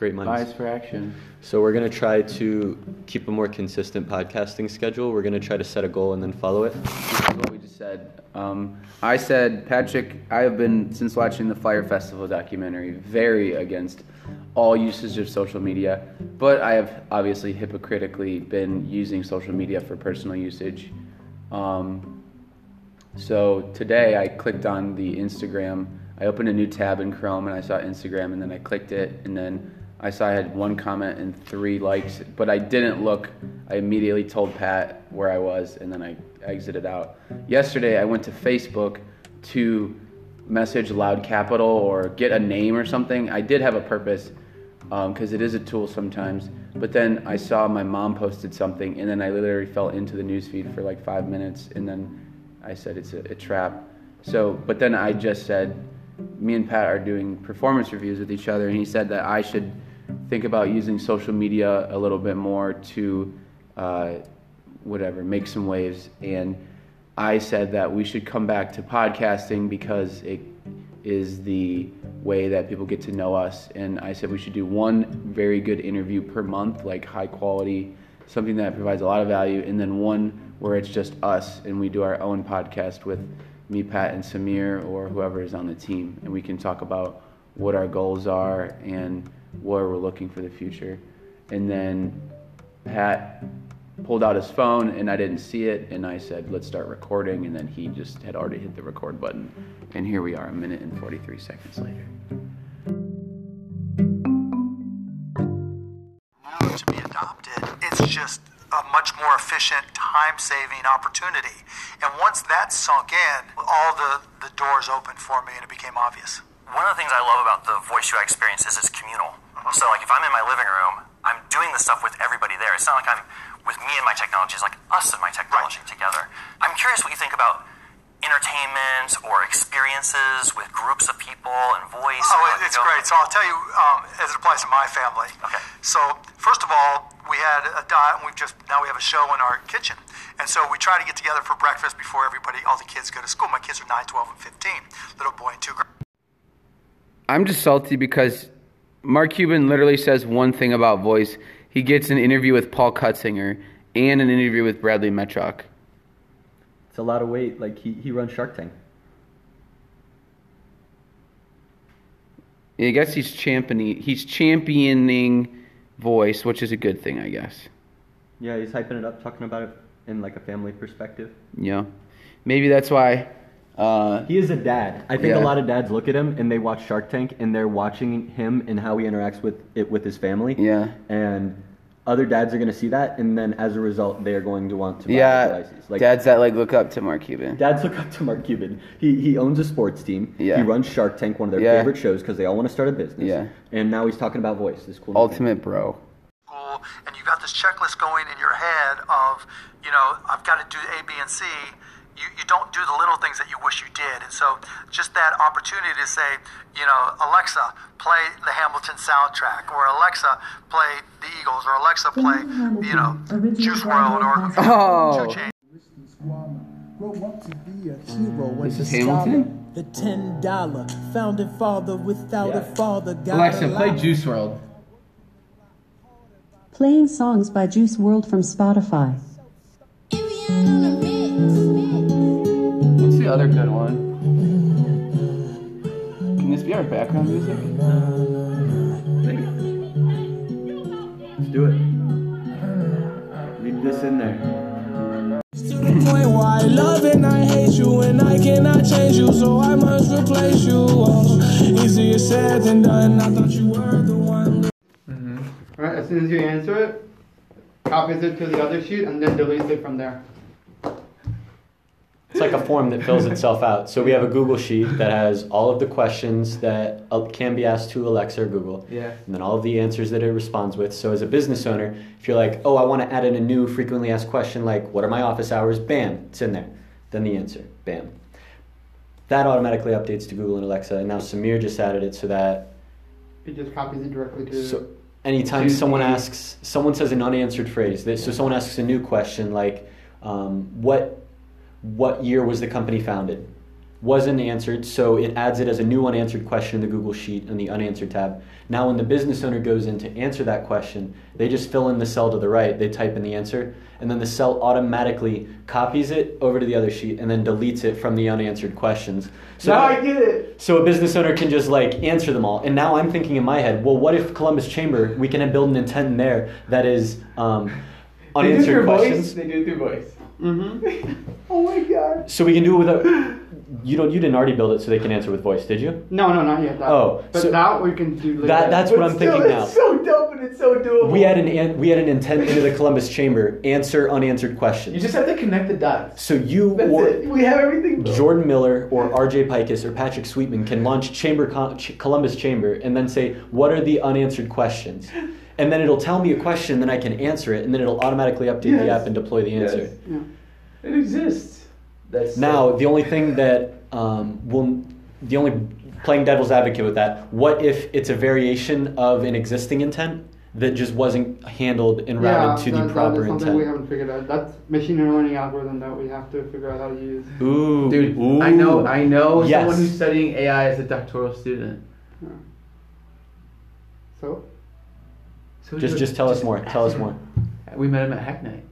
Great minds. Bias for action. So we're gonna try to keep a more consistent podcasting schedule. We're gonna try to set a goal and then follow it. This is what we just said. Um, I said, Patrick, I have been, since watching the Fyre Festival documentary, very against all usage of social media, but I have obviously hypocritically been using social media for personal usage. Um, so today I clicked on the Instagram. I opened a new tab in Chrome and I saw Instagram, and then I clicked it, and then I saw I had one comment and three likes, but I didn't look. I immediately told Pat where I was, and then I exited out. Yesterday, I went to Facebook to message Loud Capital or get a name or something. I did have a purpose um, because it is a tool sometimes. But then I saw my mom posted something, and then I literally fell into the newsfeed for like five minutes, and then I said it's a, a trap. So, but then I just said, me and Pat are doing performance reviews with each other, and he said that I should think about using social media a little bit more to, uh, whatever, make some waves. And I said that we should come back to podcasting because it is the way that people get to know us. And I said we should do one very good interview per month, like high quality, something that provides a lot of value, and then one where it's just us and we do our own podcast with me, Pat, and Samir, or whoever is on the team, and we can talk about what our goals are and where we're looking for the future. And then Pat pulled out his phone and I didn't see it and I said, let's start recording. And then he just had already hit the record button. And here we are, a minute and 43 seconds later. Now to be adopted, it's just a much more efficient, time saving opportunity. And once that sunk in, all the, the doors opened for me and it became obvious. One of the things I love about the voice UI experience is it's communal. So, like, if I'm in my living room, I'm doing the stuff with everybody there. It's not like I'm with me and my technology. It's like us and my technology together. I'm curious what you think about entertainment or experiences with groups of people and voice. Oh, do it's great. So I'll tell you um, as it applies to my family. Okay. So first of all, we had a diet, and we've just now we have a show in our kitchen, and so we try to get together for breakfast before everybody, all the kids go to school. My kids are 9, 12, and 15. Little boy and two girls. I'm just salty because Mark Cuban literally says one thing about voice. He gets an interview with Paul Cutsinger and an interview with Bradley Metrock. It's a lot of weight. Like he, he runs Shark Tank. I guess he's championing he's championing voice, which is a good thing, I guess. Yeah, he's hyping it up, talking about it in like a family perspective. Yeah. Maybe that's why uh, He is a dad. I think Yeah. a lot of dads look at him and they watch Shark Tank and they're watching him and how he interacts with it with his family. Yeah. And other dads are going to see that, and then as a result, they are going to want to buy yeah, devices. Like dads that like look up to Mark Cuban. dads look up to Mark Cuban. He he owns a sports team. Yeah. He runs Shark Tank, one of their Yeah. favorite shows, because they all want to start a business. Yeah. And now he's talking about voice. This cool. Ultimate bro. school and you've got this checklist going in your head of, you know, I've got to do A, B, and C, you, you don't do the little things that you wish you did. And so just that opportunity to say, you know, Alexa, play the Hamilton soundtrack, or Alexa, play the Eagles, or Alexa, play, you know, Juice WRLD, or Oh. Two Chainz. Grow up to be a hero mm. and This is. Hamilton? The ten dollar founding father without a father. got Alexa, a play. Juice WRLD. Playing songs by Juice WRLD from Spotify. What's the other good one? Can this be our background music? Let's do it. Leave this in there. Point why I love and I hate you and I cannot change you, so I must replace you. Oh, easier said than done. I thought you were the one. Mm-hmm. Alright, as soon as you answer it, copies it to the other sheet and then deletes it from there. It's like a form that fills itself out. So we have a Google sheet that has all of the questions that uh, can be asked to Alexa or Google. Yeah. And then all of the answers that it responds with. So as a business owner, if you're like, oh, I want to add in a new frequently asked question like, what are my office hours? Bam, it's in there. Then the answer, bam. That automatically updates to Google and Alexa. And now Samir just added it so that It just copies it directly to. so anytime to someone asks, someone says an unanswered phrase. That, so someone asks a new question like, um, "What what year was the company founded?" wasn't answered, so it adds it as a new unanswered question in the Google Sheet in the unanswered tab. Now, when the business owner goes in to answer that question, they just fill in the cell to the right, they type in the answer, and then the cell automatically copies it over to the other sheet and then deletes it from the unanswered questions. So now I get it. so a business owner can just like answer them all. And now I'm thinking in my head, well, what if Columbus Chamber, we can build an intent in there that is um, They do unanswered through questions. voice. They do it through voice. Mm-hmm. Oh my god. So we can do it without. You don't. You didn't already build it so they can answer with voice, did you? No, no, not yet. That. Oh, but so- that we can do later. That that's what I'm thinking now. It's so dope and it's so doable. We had an an- we had an intent into the Columbus Chamber answer unanswered questions. You just have to connect the dots. so you That's or it. We have everything. built. Jordan Miller or R.J. Pikus or Patrick Sweetman can launch Chamber Columbus Chamber and then say what are the unanswered questions, and then it'll tell me a question, then I can answer it, and then it'll automatically update the app and deploy the answer. Yes. Yeah. It exists. That's Now, the only thing that um, will, the only playing devil's advocate with that, what if it's a variation of an existing intent that just wasn't handled and Yeah, routed to that, the proper intent? that is something we haven't figured out. That's machine learning algorithm that we have to figure out how to use. Ooh, Dude, ooh. I know, I know Yes. someone who's studying AI as a doctoral student. So, So Just, just tell us more. Tell us more. We met him at Hack Night.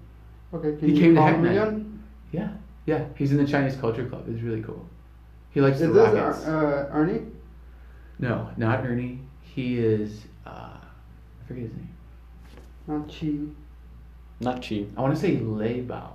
okay, can He you came to call Hack him Night. again? Yeah, yeah. He's in the Chinese Culture Club. It's really cool. He likes Is the this rockets. uh, Ernie? no, not Ernie. He is. Uh, I forget his name. Not Chi. Not Chi. I want to say Lei Bao,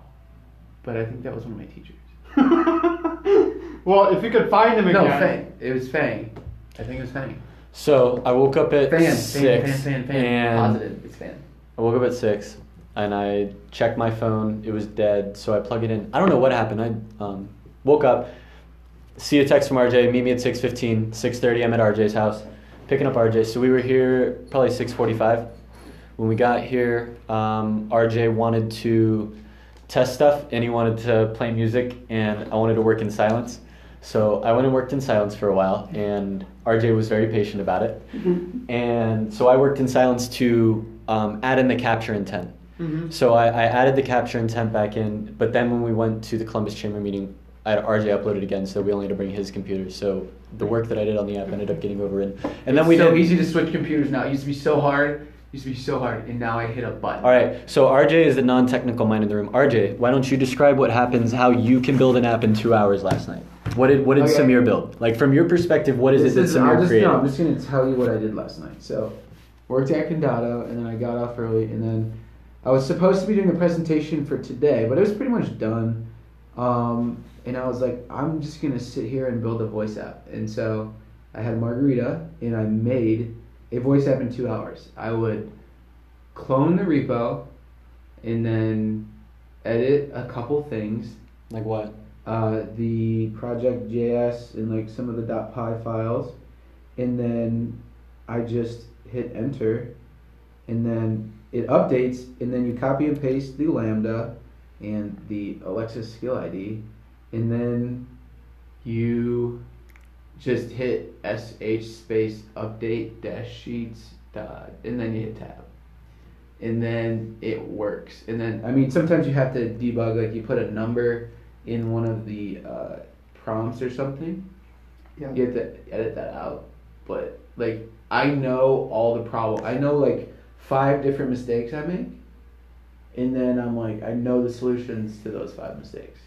but I think that was one of my teachers. well, if you could find him again. No, Fang. It was Fang. I think it was Fang. So I woke up at Fan, six, fan, fan, fan. and Positive. It's Fan. I woke up at six, and I checked my phone. It was dead, so I plug it in. I don't know what happened. I um, woke up, see a text from RJ. Meet me at six fifteen. Six thirty. I'm at RJ's house, picking up RJ. So we were here probably six forty five. When we got here, um, RJ wanted to test stuff, and he wanted to play music, and I wanted to work in silence. So I went and worked in silence for a while, and RJ was very patient about it. And so I worked in silence to um, add in the capture intent. Mm-hmm. So I, I added the capture intent back in, but then when we went to the Columbus Chamber meeting, I had RJ upload it again, so we only had to bring his computer. So the work that I did on the app ended up getting overridden. And then we so did. easy to switch computers now. It used to be so hard. Used to be so hard, and now I hit a button. All right, so RJ is the non-technical mind in the room. RJ, why don't you describe what happens, how you can build an app in two hours last night? What did what did Okay. Samir build? Like from your perspective, what is This it that is- Samir just, created? no, I'm just gonna tell you what I did last night. So, worked at Condado, and then I got off early, and then I was supposed to be doing a presentation for today, but it was pretty much done. Um, and I was like, I'm just gonna sit here and build a voice app. And so, I had margarita, and I made a voice app in two hours. I would clone the repo, and then edit a couple things, Like what? Uh, the project JS and like some of the .py files, and then I just hit enter, and then it updates, and then you copy and paste the lambda and the Alexa skill ID, and then you just hit sh space update dash sheets dot, and then you hit tab. And then it works. And then, I mean, sometimes you have to debug, like you put a number in one of the uh, prompts or something. Yeah. You have to edit that out. But like I know all the problem. I know like five different mistakes I make, and then I'm like I know the solutions to those five mistakes,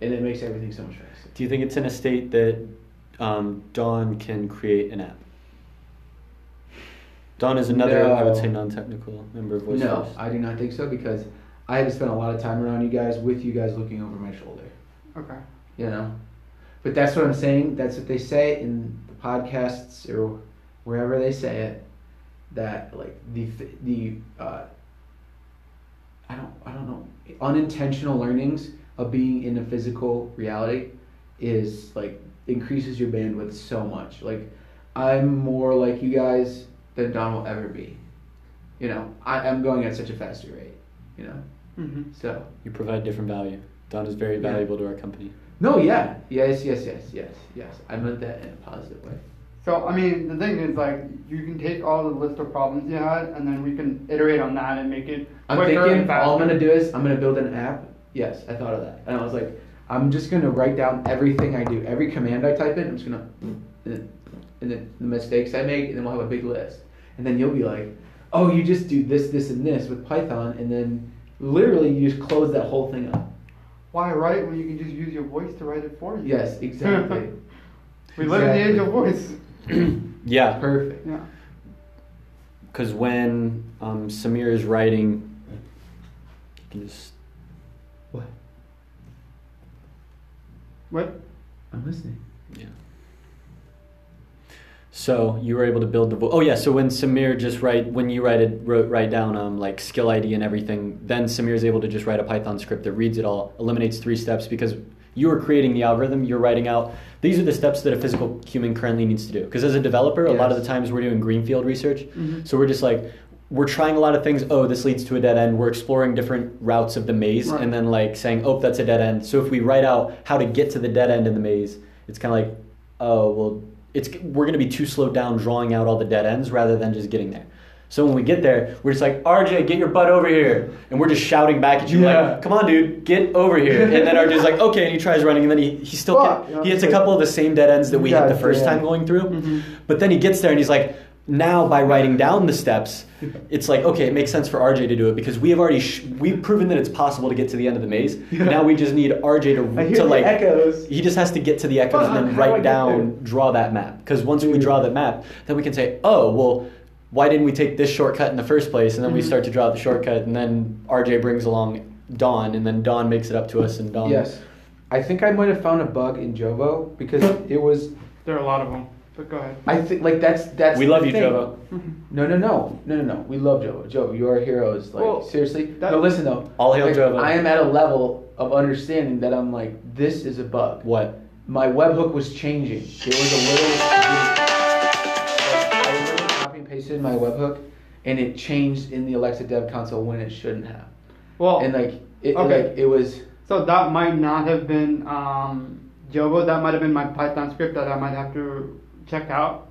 and it makes everything so much faster. Do you think it's in a state that um, Dawn can create an app? Dawn is another, I would say, non-technical member of Voice No, First. I do not think so because I had to spend a lot of time around you guys with you guys looking over my shoulder. Okay. You know, but that's what I'm saying. That's what they say in the podcasts or wherever they say it. That like the the uh, I don't I don't know unintentional learnings of being in a physical reality is like increases your bandwidth so much. Like I'm more like you guys than Don will ever be. You know, I, I'm going at such a faster rate. You know, Mm-hmm. so You provide different value. Dawn is very Yeah. valuable to our company. no, yeah, yes, yes, yes, yes, yes. I meant that in a positive way. So I mean, the thing is, like, you can take all the list of problems you had, and then we can iterate on that and make it I'm quicker and thinking faster. all I'm gonna do is I'm gonna build an app. Yes, I thought of that, and I was like, I'm just gonna write down everything I do, every command I type in. I'm just gonna and the, the mistakes I make, and then we'll have a big list. And then you'll be like, oh, you just do this, this, and this with Python, and then literally you just close that whole thing up. Why write when you can just use your voice to write it for you? Yes, exactly. We live in the age of voice. Yeah, Perfect. Yeah. because when um, Samir is writing, you can just What? What? I'm listening. Yeah. So you were able to build the vo- oh yeah so when Samir just write when you write it wrote write down um like skill ID and everything then Samir is able to just write a Python script that reads it all eliminates three steps because you are creating the algorithm you're writing out these are the steps that a physical human currently needs to do. Because as a developer a lot of the times we're doing greenfield research. So we're just like we're trying a lot of things oh this leads to a dead end. We're exploring different routes of the maze Right. and then like saying oh that's a dead end. So if we write out how to get to the dead end in the maze it's kind of like oh well it's we're going to be too slowed down drawing out all the dead ends rather than just getting there so when we get there we're just like rj get your butt over here and we're just shouting back at you Yeah. like come on dude get over here and then rj's like okay and he tries running and then he, he still Fuck, get, you know, he hits a couple of the same dead ends that we hit the first damn. time going through Mm-hmm. but then he gets there and he's like now by writing down the steps it's like okay it makes sense for rj to do it because we have already sh- we've proven that it's possible to get to the end of the maze now we just need rj to, I hear to the like echoes. he just has to get to the echoes and then how do write get down, draw that map. Because once we draw that map, then we can say, oh, well, why didn't we take this shortcut in the first place? And then we mm-hmm. start to draw the shortcut, and then RJ brings along Dawn, and then Dawn makes it up to us, and Dawn. Yes. I think I might have found a bug in Jovo because it was. There are a lot of them. But go ahead. I think like that's that's. We the love you, thing. Jovo. No, no, no, no, no, no. We love Jovo. Jovo, you are a heroes. Like Well, seriously. that- no, listen though. All hail Like, Jovo. I am at a level of understanding that I'm like, this is a bug. What? My webhook was changing. It was a little. I literally copy and pasted my webhook, and it changed in the Alexa Dev Console when it shouldn't have. Well, And like, it, Okay. like it was. so that might not have been um, Jovo. That might have been my Python script that I might have to check out.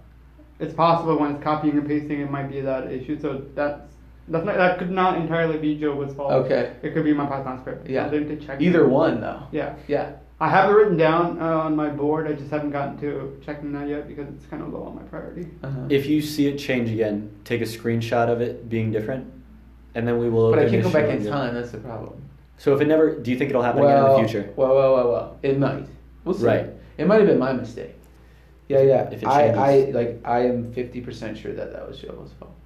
It's possible when it's copying and pasting, it might be that issue. So that's that's not, that could not entirely be Jovo's fault. Okay. It could be my Python script. Yeah. I didn't check. Either it. one though. Yeah. Yeah. I have it written down uh, on my board. I just haven't gotten to checking that yet because it's kind of low on my priority. Uh-huh. If you see it change again, take a screenshot of it being different, and then we will. But I can't go back in again. time. That's the problem. So if it never, do you think it'll happen again in the future? Well, well, well, well. It might. We'll see. Right. It might have been my mistake. Yeah, yeah. If it I, I like. I am fifty percent sure that that was Jovo's fault.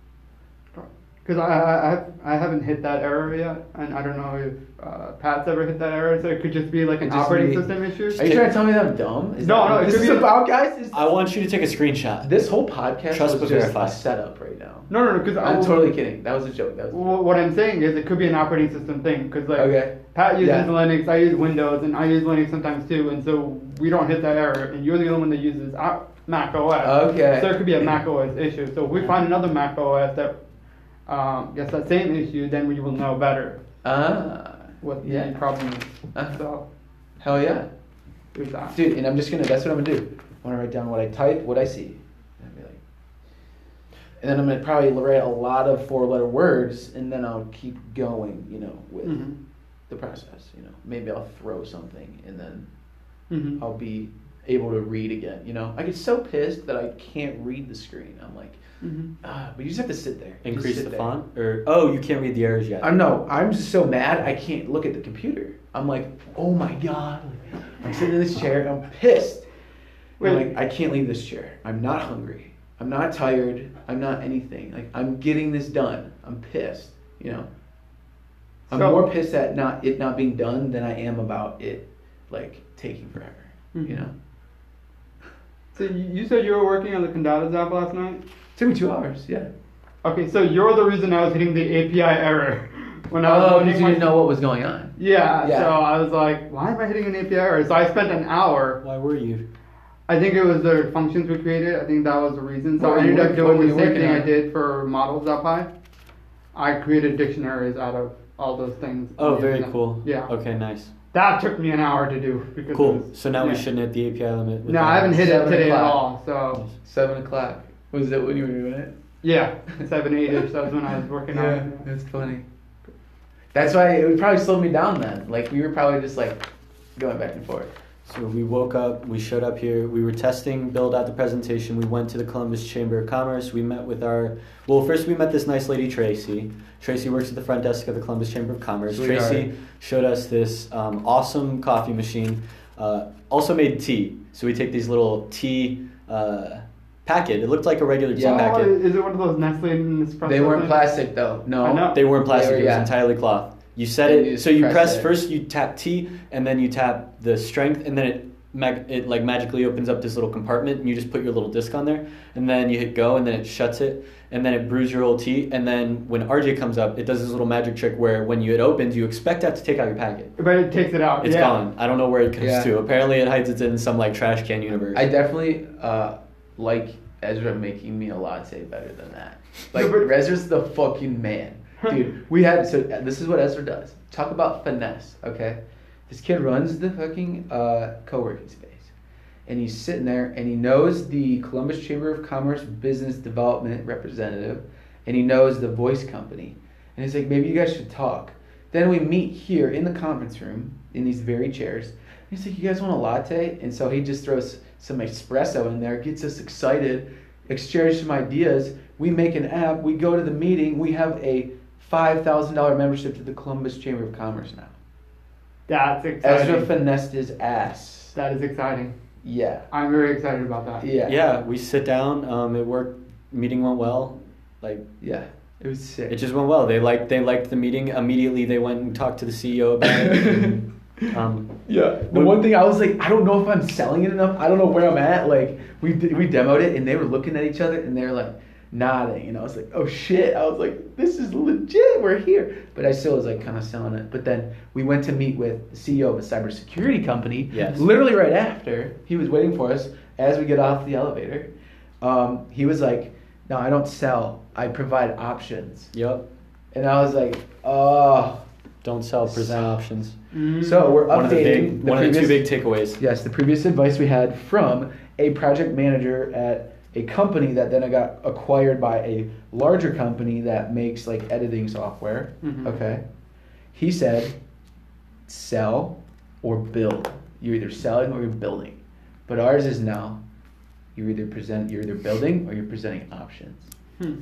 Because I, I, I, I haven't hit that error yet, and I don't know if uh, Pat's ever hit that error, so it could just be like an just operating be- system issue. Are you trying to tell me that I'm dumb? Is No, that no, it This could is be- about guys. Is, I want you to take a screenshot. this whole podcast Trust was but just verify. a setup right now. No, no, no, because I'm totally kidding. That was a joke. That was. A joke. What I'm saying is, it could be an operating system thing. Because like Okay. Pat uses Yeah. Linux, I use Windows, and I use Linux sometimes too, and so we don't hit that error. And you're the only one that uses uh, Mac OS. Okay. So there could be a Mac OS issue. So if we find another Mac OS that um, gets that same issue, then we will know better Ah. what Yeah. the problem is. Uh-huh. So Hell yeah, there's that. dude. And I'm just gonna. That's what I'm gonna do. I'm gonna write down what I type, what I see, and like. And then I'm gonna probably write a lot of four-letter words, and then I'll keep going. You know, with Mhm. the process. You know, maybe I'll throw something, and then Mhm. I'll be able to read again. You know, I get so pissed that I can't read the screen. I'm like, Mhm. ah, but you just have to sit there. Increase sit the there. font, or oh, you can't read the errors yet. I'm no, I'm just so mad I can't look at the computer. I'm like, oh my god. I'm sitting in this chair, I'm pissed. I'm Wait. like, I can't leave this chair. I'm not hungry. I'm not tired. I'm not anything. Like I'm getting this done. I'm pissed. You know. I'm So- more pissed at not it not being done than I am about it like taking forever. You Mhm. know. So you you said you were working on the Condado's app last night. It took me two hours. Yeah. Okay, so you're the reason I was hitting the API error when I was Oh, because you didn't know what was going on. Yeah, Yeah. so I was like, why am I hitting an API error? So I spent an hour. Why were you? I think it was the functions we created. I think that was the reason. So What were I you ended up doing the same working thing I did for models.py. I created dictionaries out of all those things. Oh, very them. cool. Yeah. Okay, nice. That took me an hour to do because Cool. was- So now we shouldn't hit the API limit. No. I haven't hit it Seven today at all. So Seven o'clock. Was that when you were doing it? yeah, seven, eight ish. That was when I was working on it. that's funny. That's why it would probably slow me down then. Like we were probably just like, going back and forth. So we woke up, we showed up here, we were testing, build out the presentation. We went to the Columbus Chamber of Commerce. We met with our, well, first we met this nice lady, Tracy. Tracy works at the front desk of the Columbus Chamber of Commerce. Sweetheart. Tracy showed us this um, awesome coffee machine. Uh, also made tea. So we take these little tea uh, packet. It looked like a regular tea Yeah. Oh, packet. is it one of those Nestle Nespresso? They weren't things? plastic though. No. They weren't plastic. They were- It was entirely cloth. You set And it. you so you press press it. first. You tap T, and then you tap the strength, and then it mag- it like magically opens up this little compartment, and you just put your little disc on there, and then you hit go, and then it shuts it, and then it brews your old tea, and then when RJ comes up, it does this little magic trick where when you it opens, you expect that to take out your packet. But it takes it out. It's yeah. gone. I don't know where it comes Yeah. to. Apparently, it hides it in some like trash can universe. I definitely uh, like Ezra making me a latte better than that. Like No, but- Ezra's the fucking man, dude. We had so uh, this is what Ezra does. Talk about finesse, okay? This kid runs the fucking uh, co-working space, and he's sitting there, and he knows the Columbus Chamber of Commerce business development representative, and he knows the voice company, and he's like, maybe you guys should talk. Then we meet here in the conference room in these very chairs. He's like, "You guys want a latte?" And so he just throws some espresso in there, gets us excited, exchange some ideas. We make an app. We go to the meeting. We have a five thousand dollar membership to the Columbus Chamber of Commerce now. That's exciting. Ezra finessed his ass. that is exciting. Yeah, I'm very excited about that. yeah, yeah, we sit down. Um, it worked. Meeting went well. Like yeah. It was sick. It just went well. They liked they liked the meeting. Immediately they went and talked to the CEO about it. um, Yeah. The When- one thing I was like, I don't know if I'm selling it enough. I don't know where I'm at. Like we we demoed it and they were looking at each other and they were like nodding and I was like, oh shit. I was like, this is legit. We're here. But I still was like kind of selling it. But then we went to meet with the CEO of a cybersecurity company. Yes. Literally right after he was waiting for us as we get off the elevator. Um, he was like, no, I don't sell. I provide options. yep. And I was like, oh. Don't sell. Present options. Mm. So we're One of the updating big, the one of the two big takeaways. Yes, the previous advice we had from a project manager at a company that then got acquired by a larger company that makes like editing software. Mhm. Okay. He said, sell or build. You're either selling or you're building. But ours is now, you're either present, you're either building or you're presenting options. Hmm.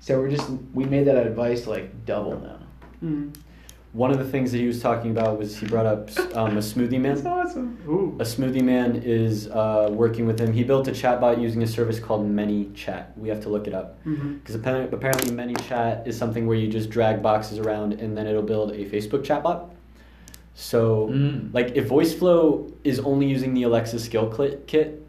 So we're just we made that advice like double now. Mm. One of the things that he was talking about was he brought up um, a smoothie man. That's awesome. Ooh. A smoothie man is uh, working with him. He built a chatbot using a service called ManyChat. We have to look it up hmm because apparently, apparently ManyChat is something where you just drag boxes around and then it'll build a Facebook chatbot. So, Mm. like, if VoiceFlow is only using the Alexa skill kit,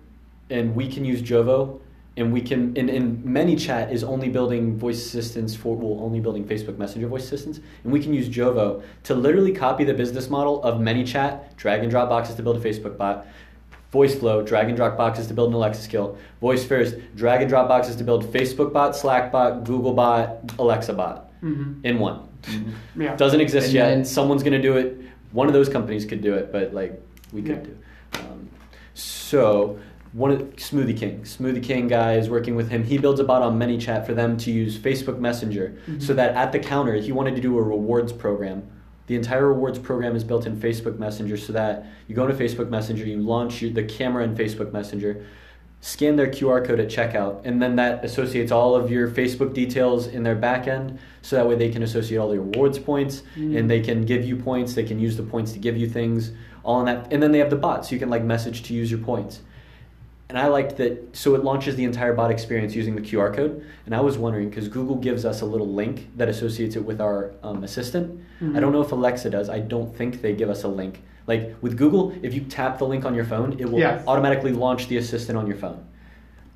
and we can use Jovo, and we can, and, and ManyChat is only building voice assistants for, well, only building Facebook Messenger voice assistants, and we can use Jovo to literally copy the business model of ManyChat, drag and drop boxes to build a Facebook bot, VoiceFlow, drag and drop boxes to build an Alexa skill, Voice First, drag and drop boxes to build Facebook bot, Slack bot, Google bot, Alexa bot hmm in one. Yeah. Doesn't exist And yet. then- Someone's gonna do it. One of those companies could do it, but like we could Yeah. do. Um, so one of Smoothie King, Smoothie King guy is working with him. He builds a bot on ManyChat for them to use Facebook Messenger, mm-hmm. so that at the counter, he wanted to do a rewards program. The entire rewards program is built in Facebook Messenger, so that you go into Facebook Messenger, you launch your, the camera in Facebook Messenger, scan their QR code at checkout, and then that associates all of your Facebook details in their back end, so that way they can associate all the rewards points, mm. and they can give you points. They can use the points to give you things, all in that, and then they have the bot, so you can like message to use your points. And I liked that, so it launches the entire bot experience using the QR code. And I was wondering because Google gives us a little link that associates it with our um, assistant. I don't know if Alexa does. I don't think they give us a link. Like with Google, if you tap the link on your phone, it will Yes. automatically launch the assistant on your phone.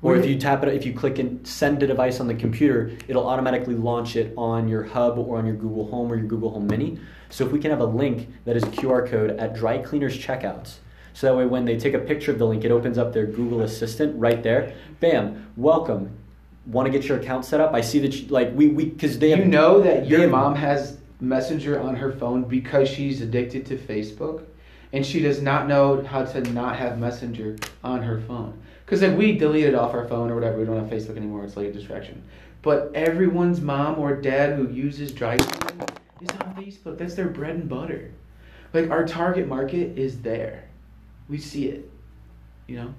Or if you tap it, if you click and send a device on the computer, it'll automatically launch it on your hub or on your Google Home or your Google Home Mini. So if we can have a link that is a QR code at dry cleaners checkouts, so that way when they take a picture of the link, it opens up their Google Assistant right there. Bam, welcome. Want to get your account set up? I see that you, like we we because they have you know that your mom has Messenger on her phone because she's addicted to Facebook, and she does not know how to not have Messenger on her phone. Because like we deleted off our phone or whatever, we don't have Facebook anymore. It's like a distraction. But everyone's mom or dad who uses dry cleaning is on Facebook. That's their bread and butter. like our target market is there. We see it. You know.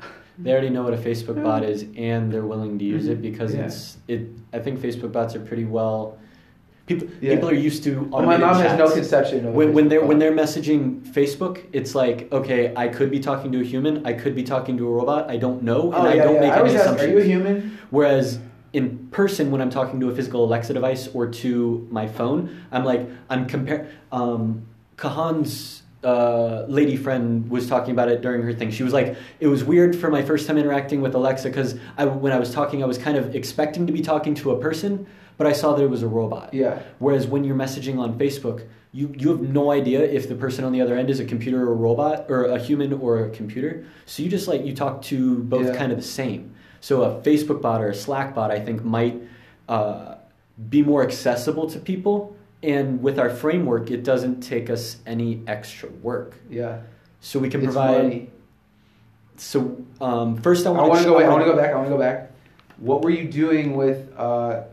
They already know what a Facebook bot is, and they're willing to use it because Yeah. it's it. I think Facebook bots are pretty well. People Yeah. people are used to. My mom has no conception of when, when they're when they're messaging Facebook, it's like okay, I could be talking to a human, I could be talking to a robot, I don't know, and Oh, I don't yeah. make I any always ask, assumptions. are you a human? Whereas in person, when I'm talking to a physical Alexa device or to my phone, I'm like I'm compare. Um, Kahan's uh, lady friend was talking about it during her thing. She was like, it was weird for my first time interacting with Alexa because I, when I was talking, I was kind of expecting to be talking to a person, but I saw that it was a robot. Yeah. Whereas when you're messaging on Facebook, you, you have no idea if the person on the other end is a computer or a robot or a human or a computer. So you just like you talk to both Yeah. kind of the same. So a Facebook bot or a Slack bot, I think, might uh, be more accessible to people. And with our framework, it doesn't take us any extra work. Yeah. So we can It's provide. money. So um, first, I want to go. I want to go back. I want to go back. What were you doing with? Uh,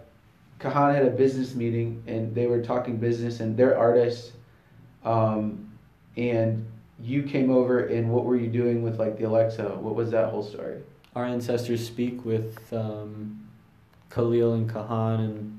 Kahan had a business meeting, and they were talking business, and they're artists. Um, and you came over, and what were you doing with like the Alexa? What was that whole story? Our ancestors speak with um, Khalil and Kahan and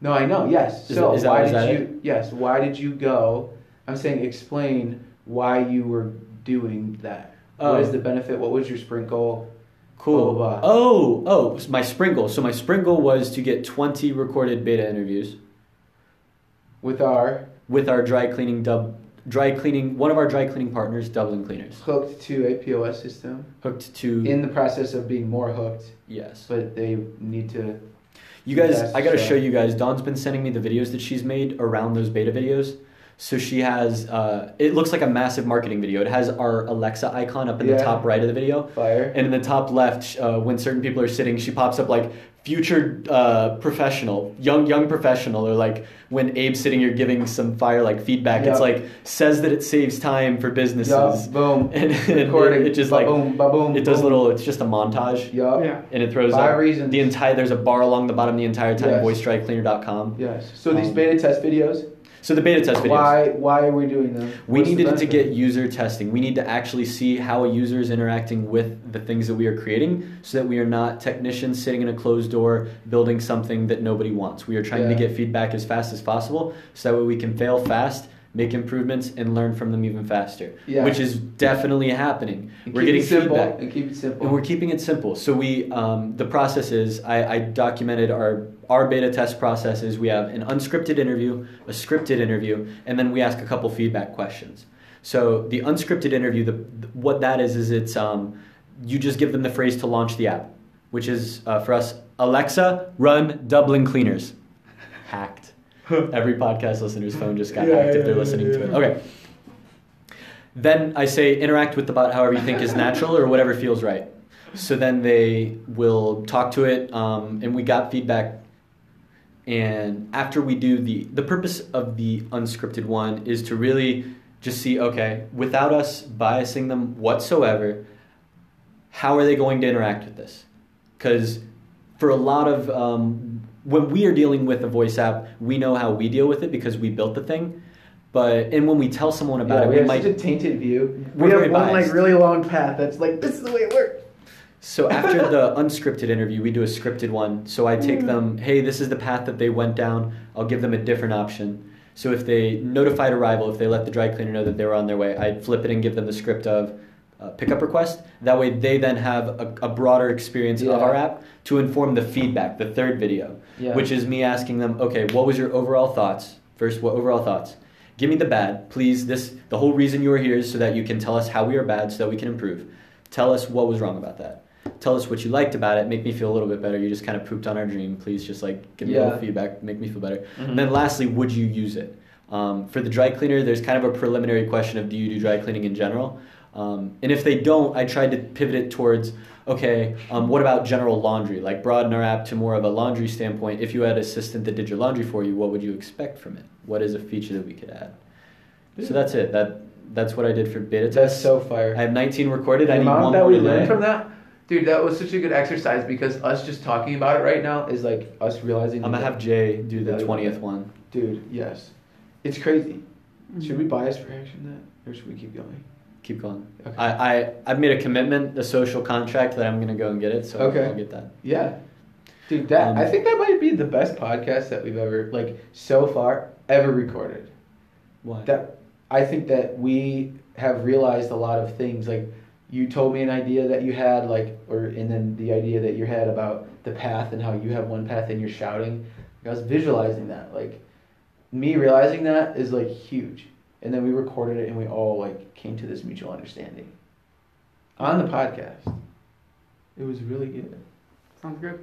No, I know. Yes. Is so that- why did you? Yes. Why did you go? I'm saying explain why you were doing that. Oh. What is oh. the benefit? What was your sprinkle? Cool. Blah, blah, blah. Oh, oh, my spring goal. So my spring goal was to get 20 recorded beta interviews With our with our dry cleaning dub dry cleaning one of our dry cleaning partners, Dublin Cleaners, hooked to a POS system. hooked to In the process of being more hooked, yes. but they need to. You guys, Yes, I gotta so- show you guys. Dawn's been sending me the videos that she's made around those beta videos. So she has, uh, it looks like a massive marketing video. It has our Alexa icon up in Yeah. the top right of the video. Fire. And in the top left, uh, when certain people are sitting, she pops up like future uh, professional, young young professional, or like when Abe's sitting here giving some fire like feedback. It's like says that it saves time for businesses. Yup, boom. And, and Recording. it, it just like boom, boom. it does little. It's just a montage. Yup. Yeah. And it throws Five up reasons. the entire. There's a bar along the bottom the entire time. Yes. VoiceDryCleaner.com. Yes. So these Um, beta test videos. So the beta test videos. Why? Why are we doing them? We What's needed to get user testing. We need to actually see how a user is interacting with the things that we are creating so that we are not technicians sitting in a closed door building something that nobody wants. We are trying to get feedback as fast as possible so that way we can fail fast, make improvements, and learn from them even faster. Yeah. Which is definitely happening. And we're getting simple feedback. and keep it simple. And we're keeping it simple. So we, um, the process is, I, I documented our our beta test process is we have an unscripted interview, a scripted interview, and then we ask a couple feedback questions. So the unscripted interview, the, what that is is it's um, you just give them the phrase to launch the app, which is uh, for us Alexa run Dublin Cleaners. Hacked. Every podcast listener's phone just got Yeah, hacked if they're yeah, listening to it. Okay. Then I say interact with the bot however you think is natural or whatever feels right. So then they will talk to it, um, and we got feedback. And after we do the the purpose of the unscripted one is to really just see okay, without us biasing them whatsoever, how are they going to interact with this? Because for a lot of um, when we are dealing with a voice app, we know how we deal with it because we built the thing. But and when we tell someone about yeah, it, we we have might such a tainted view. We're have one biased. like really long path that's like this is the way it works. So after the unscripted interview, we do a scripted one. So I take them, hey, this is the path that they went down. I'll give them a different option. So if they notified arrival, if they let the dry cleaner know that they were on their way, I'd flip it and give them the script of uh, pickup request. That way they then have a, a broader experience Yeah. of our app to inform the feedback, the third video, Yeah. which is me asking them, okay, what was your overall thoughts? First, what overall thoughts? Give me the bad, please. This the whole reason you are here is so that you can tell us how we are bad, so that we can improve. Tell us what was wrong about that. Tell us what you liked about it. Make me feel a little bit better. You just kind of pooped on our dream. Please just like give me a little feedback. Make me feel better. Mhm. And then lastly, would you use it? Um, for the dry cleaner, there's kind of a preliminary question of do you do dry cleaning in general? Um, and if they don't, I tried to pivot it towards okay, um, what about general laundry? Like broaden our app to more of a laundry standpoint. If you had an assistant that did your laundry for you, what would you expect from it? What is a feature that we could add? So that's it. That that's what I did for beta That's test. so fire. I have 19 recorded. I the need amount one that more we today. learned from that, dude, that was such a good exercise because us just talking about it right now is like us realizing. I'm gonna have Jay do the 20th one. Dude, yes, it's crazy. Should we bias reaction that, or should we keep going? Keep going. Okay. I, I I've made a commitment, a social contract that I'm gonna go and get it. So Okay. I'll get that. Yeah, dude, that Um, I think that might be the best podcast that we've ever like so far ever recorded. Why? That I think that we have realized a lot of things. Like you told me an idea that you had, like, or and then the idea that you had about the path and how you have one path and you're shouting. I was visualizing that, like me realizing that is like huge. And then we recorded it and we all like came to this mutual understanding on the podcast. It was really good. Sounds good.